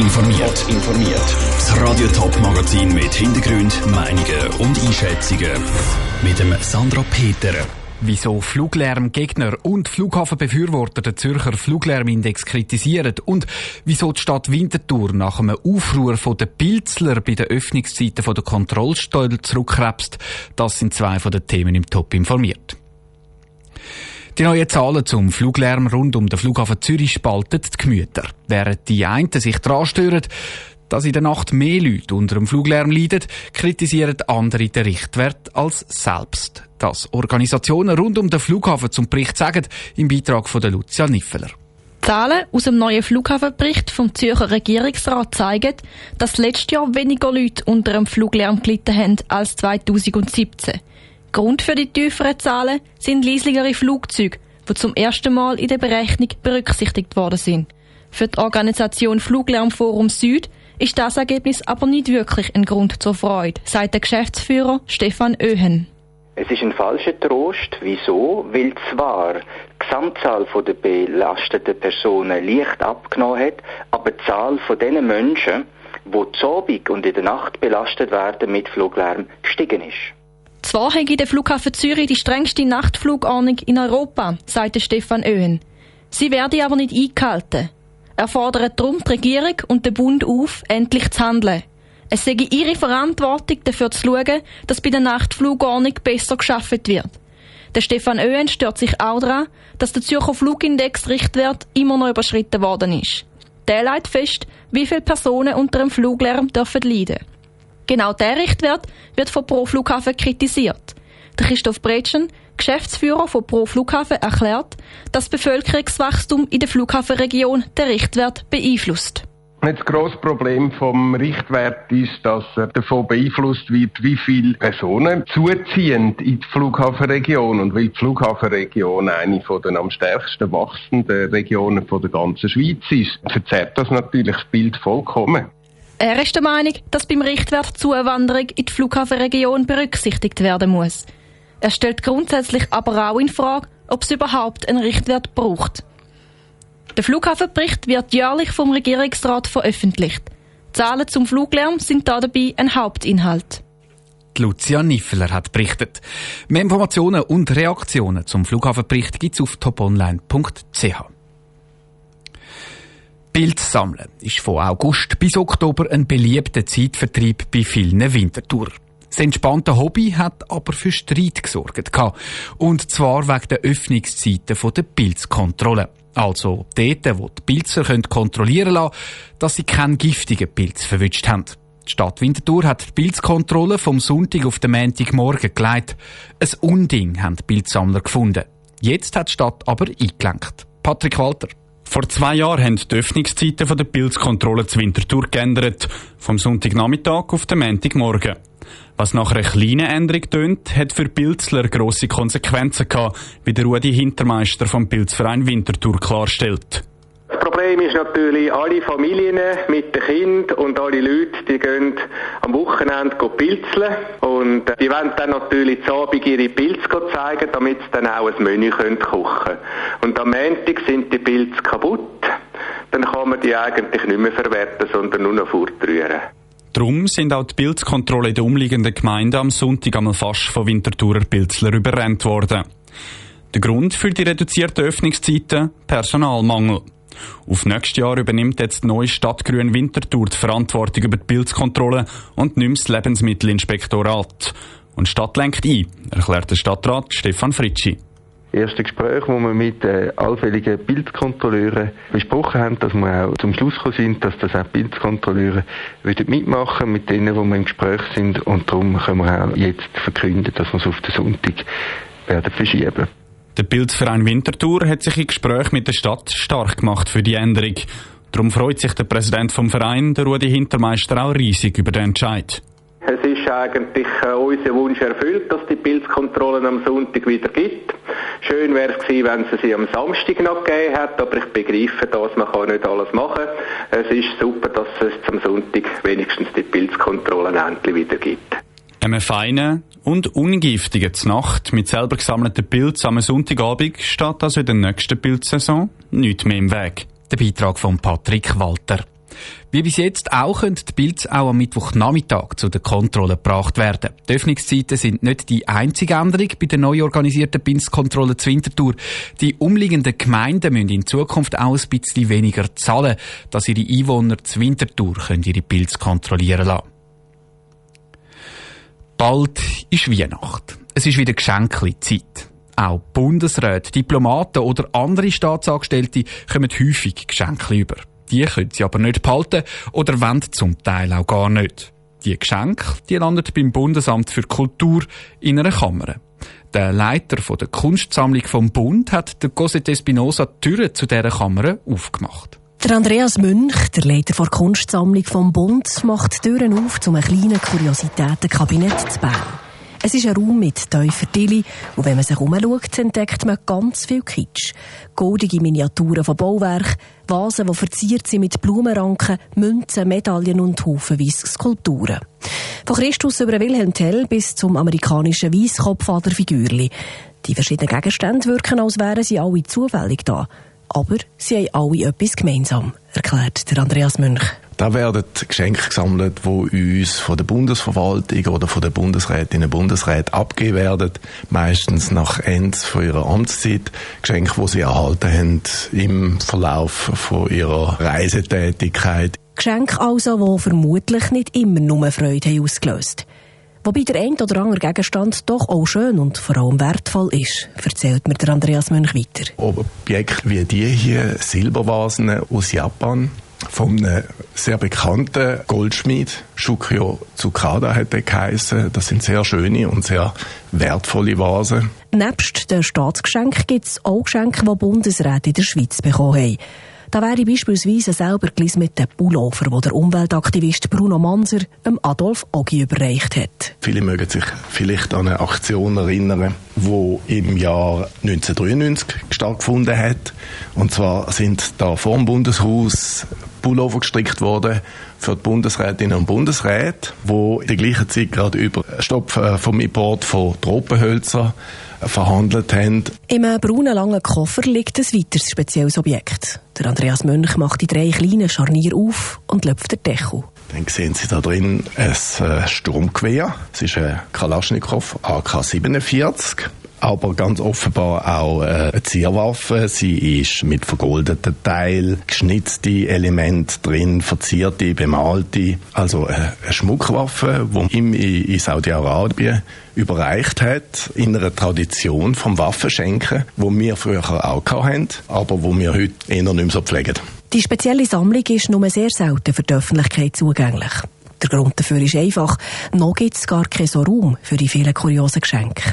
informiert. informiert. Das Radio Top Magazin mit Hintergrund, Meinungen und Einschätzungen mit dem Sandra Peter. Wieso Fluglärmgegner und Flughafenbefürworter den Zürcher Fluglärmindex kritisieren und wieso die Stadt Winterthur nach einem Aufruhr von den Pilzler bei den Öffnungszeiten der Kontrollstelle zurückkrebst, das sind zwei von den Themen im Top informiert. Die neuen Zahlen zum Fluglärm rund um den Flughafen Zürich spalten die Gemüter. Während die einen sich daran stören, dass in der Nacht mehr Leute unter dem Fluglärm leiden, kritisieren andere den Richtwert als selbst. Das Organisationen rund um den Flughafen zum Bericht sagen, im Beitrag von der Lucia Niffeler. Zahlen aus dem neuen Flughafenbericht vom Zürcher Regierungsrat zeigen, dass letztes Jahr weniger Leute unter dem Fluglärm gelitten haben als 2017. Grund für die tieferen Zahlen sind leisligere Flugzeuge, die zum ersten Mal in der Berechnung berücksichtigt worden sind. Für die Organisation Fluglärmforum Süd ist das Ergebnis aber nicht wirklich ein Grund zur Freude, sagt der Geschäftsführer Stefan Öhen. Es ist ein falscher Trost. Wieso? Weil zwar die Gesamtzahl der belasteten Personen leicht abgenommen hat, aber die Zahl den Menschen, die zu Abend und in der Nacht belastet werden mit Fluglärm, gestiegen ist. Zwar hat der Flughafen Zürich die strengste Nachtflugordnung in Europa, sagte Stefan Öhen. Sie werde aber nicht eingehalten. Er fordert darum die Regierung und den Bund auf, endlich zu handeln. Es sei ihre Verantwortung, dafür zu schauen, dass bei der Nachtflugordnung besser geschafft wird. Der Stefan Öhen stört sich auch daran, dass der Zürcher Flugindex Richtwert immer noch überschritten worden ist. Der leitet fest, wie viele Personen unter dem Fluglärm dürfen leiden. Genau der Richtwert wird von Pro Flughafen kritisiert. Der Christoph Bretschen, Geschäftsführer von Pro Flughafen, erklärt, dass das Bevölkerungswachstum in der Flughafenregion den Richtwert beeinflusst. Das grosse Problem vom Richtwert ist, dass er davon beeinflusst wird, wie viele Personen zuziehen in die Flughafenregion. Und weil die Flughafenregion eine von den am stärksten wachsenden Regionen der ganzen Schweiz ist, verzerrt das natürlich das Bild vollkommen. Er ist der Meinung, dass beim Richtwert Zuwanderung in die Flughafenregion berücksichtigt werden muss. Er stellt grundsätzlich aber auch in Frage, ob es überhaupt einen Richtwert braucht. Der Flughafenbericht wird jährlich vom Regierungsrat veröffentlicht. Zahlen zum Fluglärm sind da dabei ein Hauptinhalt. Lucia Niffeler hat berichtet. Mehr Informationen und Reaktionen zum Flughafenbericht gibt's auf toponline.ch. Bild sammeln ist von August bis Oktober ein beliebter Zeitvertrieb bei vielen Wintertouren. Das entspannte Hobby hat aber für Streit gesorgt. Und zwar wegen der Öffnungszeiten der Pilzkontrolle. Also dort, wo die Pilzer kontrollieren lassen dass sie keinen giftigen Pilz verwünscht haben. Die Stadt Winterthur hat die Pilzkontrolle vom Sonntag auf den Montagmorgen geleitet. Ein Unding haben die Pilzsammler gefunden. Jetzt hat die Stadt aber eingelenkt. Patrick Walter. Vor zwei Jahren haben die Öffnungszeiten der Pilzkontrolle zur Winterthur geändert. Vom Sonntagnachmittag auf den Montagmorgen. Was nach einer kleinen Änderung tönt, hat für Pilzler grosse Konsequenzen gehabt, wie der Rudi Hintermeister vom Pilzverein Winterthur klarstellt. Problem ist natürlich, alle Familien mit den Kindern und alle Leute, die gehen am Wochenende pilzeln und die wollen dann natürlich zu Abend ihre Pilze zeigen, damit sie dann auch ein Menü kochen können. Und am Montag sind die Pilze kaputt, dann kann man die eigentlich nicht mehr verwerten, sondern nur noch fortrühren. Darum sind auch die Pilzkontrolle in den umliegenden Gemeinden am Sonntag einmal fast von Winterthurer Pilzler überrennt worden. Der Grund für die reduzierten Öffnungszeiten? Personalmangel. Auf nächstes Jahr übernimmt jetzt die neue Stadtgrün Winterthur die Verantwortung über die Pilzkontrolle und nimmt das Lebensmittelinspektorat. Und die Stadt lenkt ein, erklärt der Stadtrat Stefan Fritschi erste Gespräch, wo wir mit äh, allfälligen Bildkontrolleuren besprochen haben, dass wir auch zum Schluss gekommen sind, dass das auch Bildkontrolleure mitmachen mit denen, wo wir im Gespräch sind und darum können wir auch jetzt verkünden, dass wir es auf den Sonntag werden verschieben. Der Bildverein Winterthur hat sich im Gespräch mit der Stadt stark gemacht für die Änderung. Darum freut sich der Präsident vom Verein, der Rudi Hintermeister, auch riesig über den Entscheid. Es ist eigentlich äh, unser Wunsch erfüllt, dass die Pilzkontrollen am Sonntag wieder gibt. Schön wäre es gewesen, wenn es sie am Samstag noch gegeben hätte, aber ich begreife das, man kann nicht alles machen. Es ist super, dass es am Sonntag wenigstens die Pilzkontrollen endlich wieder gibt. Einem feinen und ungiftigen Nacht mit selber gesammelten Pilzen am Sonntagabend steht also in der nächsten Pilzsaison nichts mehr im Weg. Der Beitrag von Patrick Walter. Wie bis jetzt auch können die Bilds auch am Mittwochnachmittag zu der Kontrolle gebracht werden. Die Öffnungszeiten sind nicht die einzige Änderung bei der neu organisierten Pilzkontrolle zu Winterthur. Die umliegenden Gemeinden müssen in Zukunft auch ein bisschen weniger zahlen, dass ihre Einwohner zu Winterthur können ihre Pilze kontrollieren lassen. Bald ist Weihnacht. Es ist wieder Geschenkli-Zeit. Auch Bundesräte, Diplomaten oder andere Staatsangestellte kommen häufig Geschenke über. Die können sie aber nicht behalten oder wollen zum Teil auch gar nicht. Die Geschenke, die landen beim Bundesamt für Kultur in einer Kammer. Der Leiter der Kunstsammlung vom Bund hat der Cosette Espinosa die Türen zu dieser Kammer aufgemacht. Der Andreas Münch, der Leiter der Kunstsammlung vom Bund, macht die Türen auf zu einem kleinen Kuriositätenkabinett zu Bern. Es ist ein Raum mit tiefer Tilly und wenn man sich umschaut, entdeckt man ganz viel Kitsch. Goldige Miniaturen von Bauwerken, Vasen, die verziert sind mit Blumenranken, Münzen, Medaillen und haufenweise Skulpturen. Von Christus über Wilhelm Tell bis zum amerikanischen Weisskopfaderfigürli. Die verschiedenen Gegenstände wirken, als wären sie alle zufällig da. Aber sie haben alle etwas gemeinsam, erklärt der Andreas Münch. Da werden Geschenke gesammelt, die uns von der Bundesverwaltung oder von den Bundesrätinnen und Bundesräten abgegeben werden. Meistens nach Ende von ihrer Amtszeit. Geschenke, die sie erhalten haben im Verlauf von ihrer Reisetätigkeit. Geschenke also, die vermutlich nicht immer nur Freude haben ausgelöst Wobei der ein oder andere Gegenstand doch auch schön und vor allem wertvoll ist, erzählt mir der Andreas Mönch weiter. Objekte wie die hier, Silbervasen aus Japan, von einem sehr bekannten Goldschmied, Shukyo Tsukada hat er geheissen. Das sind sehr schöne und sehr wertvolle Vasen. Nebst den Staatsgeschenken gibt es auch Geschenke, die Bundesräte in der Schweiz bekommen haben. Da wäre beispielsweise selber mit dem Pullover, den der Umweltaktivist Bruno Manser dem Adolf Ogi überreicht hat. Viele mögen sich vielleicht an eine Aktion erinnern, die im Jahr 1993 stattgefunden hat. Und zwar sind da vor dem Bundeshaus Pullover gestrickt worden für die Bundesrätinnen und Bundesräte, wo in der gleichen Zeit gerade über Stopp äh, vom Import von Tropenhölzern verhandelt haben. Im braunen langen Koffer liegt ein weiteres spezielles Objekt. Der Andreas Mönch macht die drei kleinen Scharnier auf und löpft den Deckel. Dann sehen Sie da drin ein äh, Sturmgewehr. Es ist ein Kalaschnikow AK-47 aber ganz offenbar auch äh, eine Zierwaffe. Sie ist mit vergoldeten Teilen, geschnitzte Elemente drin, verzierte, bemalte. Also äh, eine Schmuckwaffe, die ihm in Saudi-Arabien überreicht hat, in einer Tradition vom Waffenschenken, wo wir früher auch hatten, aber wo wir heute eher nicht mehr so pflegen. Die spezielle Sammlung ist nur sehr selten für die Öffentlichkeit zugänglich. Der Grund dafür ist einfach, noch gibt es gar keinen so Raum für die vielen kuriosen Geschenke.